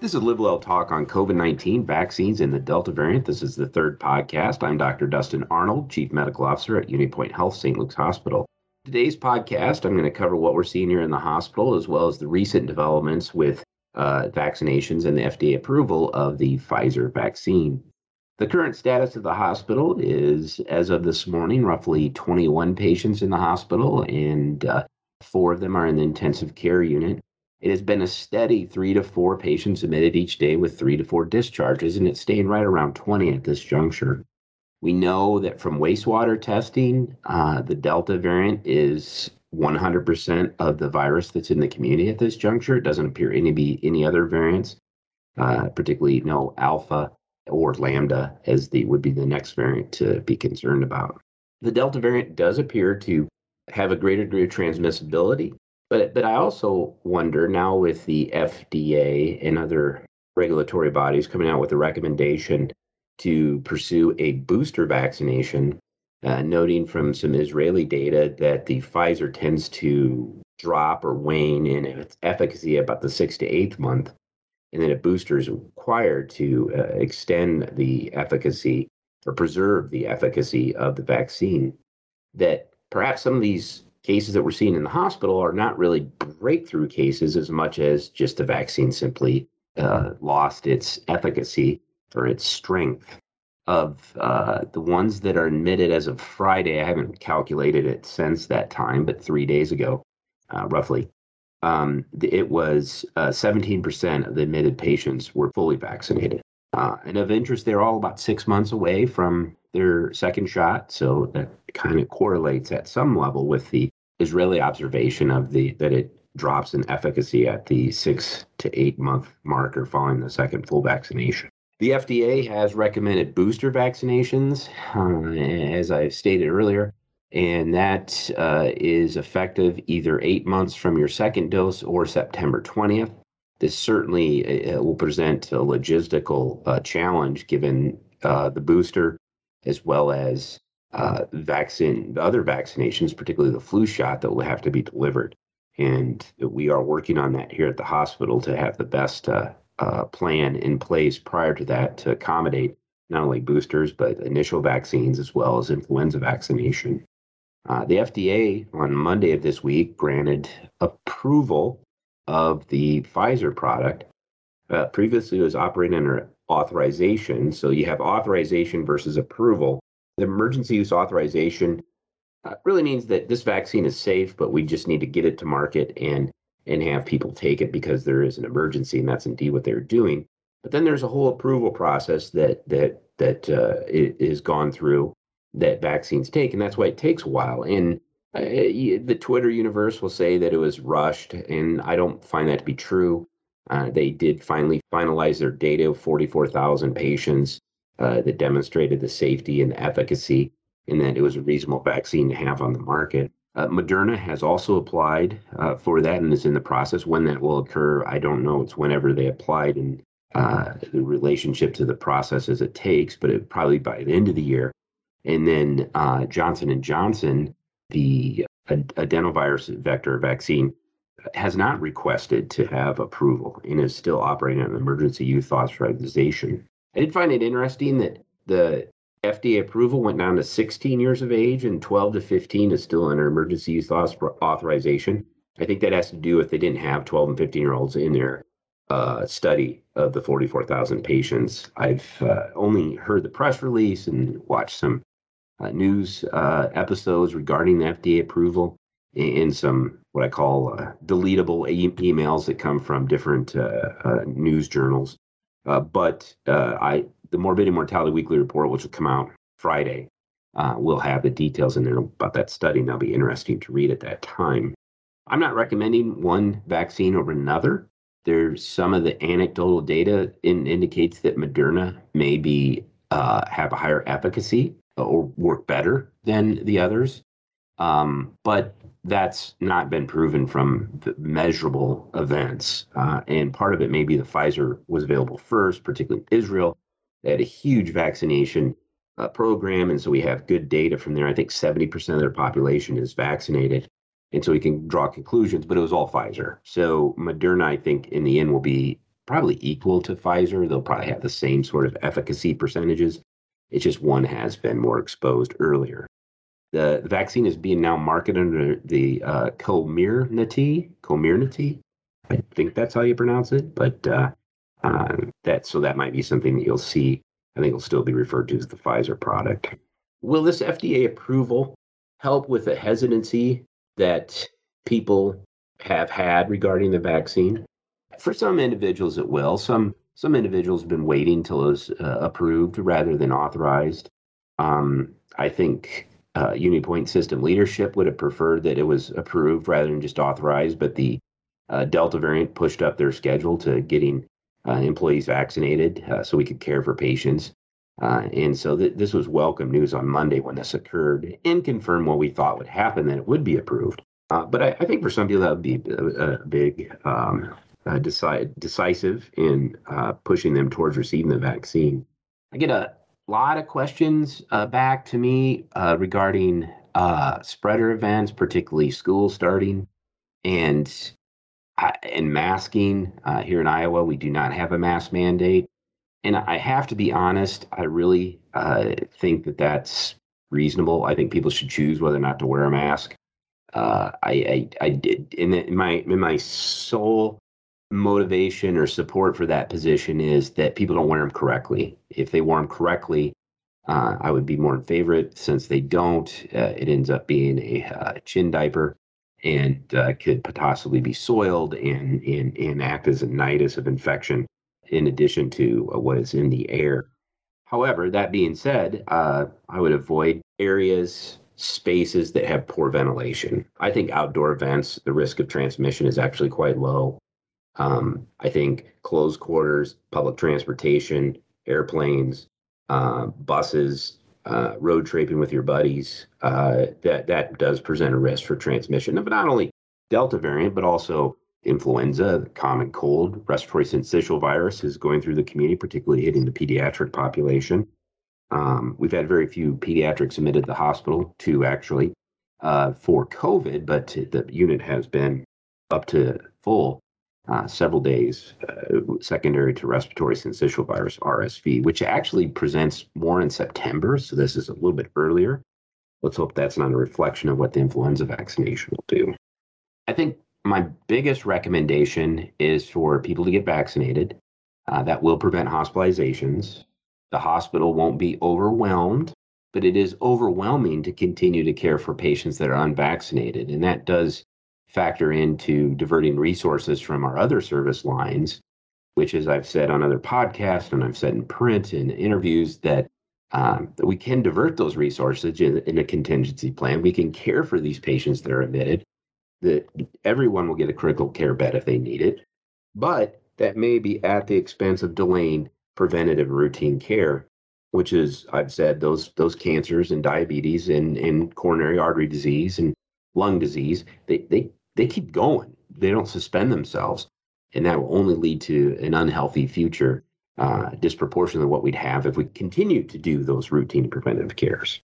This is Live Well Talk on COVID 19 vaccines and the Delta variant. This is the third podcast. I'm Dr. Dustin Arnold, Chief Medical Officer at UnityPoint Health St. Luke's Hospital. Today's podcast, I'm going to cover what we're seeing here in the hospital, as well as the recent developments with uh, vaccinations and the FDA approval of the Pfizer vaccine. The current status of the hospital is, as of this morning, roughly 21 patients in the hospital, and uh, four of them are in the intensive care unit. It has been a steady three to four patients admitted each day with three to four discharges, and it's staying right around 20 at this juncture. We know that from wastewater testing, uh, the Delta variant is 100% of the virus that's in the community at this juncture. It doesn't appear any be any other variants, uh, particularly no alpha or lambda as the would be the next variant to be concerned about. The Delta variant does appear to have a greater degree of transmissibility but but I also wonder now with the FDA and other regulatory bodies coming out with a recommendation to pursue a booster vaccination, uh, noting from some Israeli data that the Pfizer tends to drop or wane in its efficacy about the sixth to eighth month, and then a booster is required to uh, extend the efficacy or preserve the efficacy of the vaccine. That perhaps some of these cases that we're seeing in the hospital are not really breakthrough cases as much as just the vaccine simply uh, lost its efficacy or its strength. Of uh, the ones that are admitted as of Friday, I haven't calculated it since that time, but three days ago, uh, roughly, um, it was 17% uh, of the admitted patients were fully vaccinated. Uh, and of interest, they're all about six months away from their second shot. So that kind of correlates at some level with the Israeli observation of the that it drops in efficacy at the six to eight month marker following the second full vaccination. The FDA has recommended booster vaccinations, uh, as I stated earlier, and that uh, is effective either eight months from your second dose or September 20th. This certainly uh, will present a logistical uh, challenge given the booster as well as uh, vaccine, the other vaccinations, particularly the flu shot, that will have to be delivered. And we are working on that here at the hospital to have the best uh, uh, plan in place prior to that to accommodate not only boosters, but initial vaccines as well as influenza vaccination. Uh, the FDA on Monday of this week granted approval of the Pfizer product. Uh, previously, was operating under authorization. So you have authorization versus approval. The emergency use authorization uh, really means that this vaccine is safe, but we just need to get it to market and and have people take it because there is an emergency, and that's indeed what they're doing. But then there's a whole approval process that that that uh, is gone through that vaccines take, and that's why it takes a while. And uh, the Twitter universe will say that it was rushed, and I don't find that to be true. Uh, they did finally finalize their data of 44,000 patients uh, that demonstrated the safety and efficacy, and that it was a reasonable vaccine to have on the market. Uh, Moderna has also applied uh, for that and is in the process. When that will occur, I don't know. It's whenever they applied and uh, the relationship to the process as it takes, but it probably by the end of the year. And then uh, Johnson and Johnson, the adenovirus vector vaccine, has not requested to have approval and is still operating on emergency use authorization. I did find it interesting that the FDA approval went down to 16 years of age and 12 to 15 is still under emergency use authorization. I think that has to do with they didn't have 12 and 15 year olds in their uh, study of the 44,000 patients. I've uh, only heard the press release and watched some uh, news uh, episodes regarding the FDA approval and some what I call uh, deletable e- emails that come from different uh, news journals. Uh, but uh, I, the Morbidity Mortality Weekly Report, which will come out Friday, uh, will have the details in there about that study, and that'll be interesting to read at that time. I'm not recommending one vaccine over another. There's some of the anecdotal data in, indicates that Moderna may be uh, have a higher efficacy or work better than the others. Um, but that's not been proven from measurable events. Uh, and part of it may be the Pfizer was available first, particularly Israel. They had a huge vaccination uh, program. And so we have good data from there. I think 70% of their population is vaccinated. And so we can draw conclusions, but it was all Pfizer. So Moderna, I think, in the end will be probably equal to Pfizer. They'll probably have the same sort of efficacy percentages. It's just one has been more exposed earlier. The, the vaccine is being now marketed under the uh, Comirnaty. Comirnaty, I think that's how you pronounce it. But uh, uh, that so that might be something that you'll see. I think it'll still be referred to as the Pfizer product. Will this FDA approval help with the hesitancy that people have had regarding the vaccine? For some individuals, it will. Some some individuals have been waiting till it's uh, approved rather than authorized. Um, I think uh, UnityPoint system leadership would have preferred that it was approved rather than just authorized, but the uh, Delta variant pushed up their schedule to getting uh, employees vaccinated uh, so we could care for patients. Uh, and so th- this was welcome news on Monday when this occurred and confirmed what we thought would happen that it would be approved. Uh, but I, I, think for some people that would be a, a big um, decide, decisive in pushing them towards receiving the vaccine. I get a lot of questions uh, back to me uh, regarding spreader events, particularly school starting, and and masking. here in Iowa, we do not have a mask mandate. And I have to be honest, I really uh, think that that's reasonable. I think people should choose whether or not to wear a mask. Uh, I, I, I did in, my in my sole motivation or support for that position is that people don't wear them correctly. If they wear them correctly, uh, I would be more in favor of it. Since they don't, uh, it ends up being a uh, chin diaper and uh, could possibly be soiled and, and, and act as a nidus of infection in addition to uh, what is in the air. However, that being said, uh, I would avoid areas, spaces that have poor ventilation. I think outdoor events, the risk of transmission is actually quite low. Um, I think closed quarters, public transportation, airplanes, uh, buses, uh, road tripping with your buddies, uh, that that does present a risk for transmission. But not only Delta variant, but also influenza, common cold, respiratory syncytial virus is going through the community, particularly hitting the pediatric population. Um, we've had very few pediatrics admitted to the hospital, two actually, uh, for COVID, but the unit has been up to full uh, several days, uh, secondary to respiratory syncytial virus, RSV, which actually presents more in September. So this is a little bit earlier. Let's hope that's not a reflection of what the influenza vaccination will do. I think my biggest recommendation is for people to get vaccinated. Uh, that will prevent hospitalizations. The hospital won't be overwhelmed, but it is overwhelming to continue to care for patients that are unvaccinated. And that does factor into diverting resources from our other service lines, which, as I've said on other podcasts and I've said in print and interviews, that um, we can divert those resources in, in, a contingency plan. We can care for these patients that are admitted that everyone will get a critical care bed if they need it, but that may be at the expense of delaying preventative routine care, which is I've said those those cancers and diabetes and, and coronary artery disease and lung disease, they they they keep going. They don't suspend themselves. And that will only lead to an unhealthy future, uh, what we'd have if we continue to do those routine preventative cares.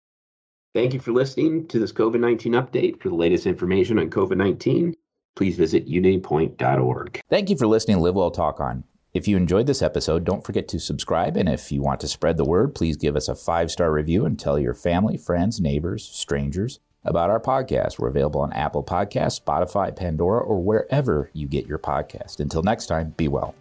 Thank you for listening to this COVID 19 update. For the latest information on COVID 19, please visit unitypoint.org. Thank you for listening to Live Well Talk On. If you enjoyed this episode, don't forget to subscribe. And if you want to spread the word, please give us a five star review and tell your family, friends, neighbors, strangers about our podcast. We're available on Apple Podcasts, Spotify, Pandora, or wherever you get your podcast. Until next time, be well.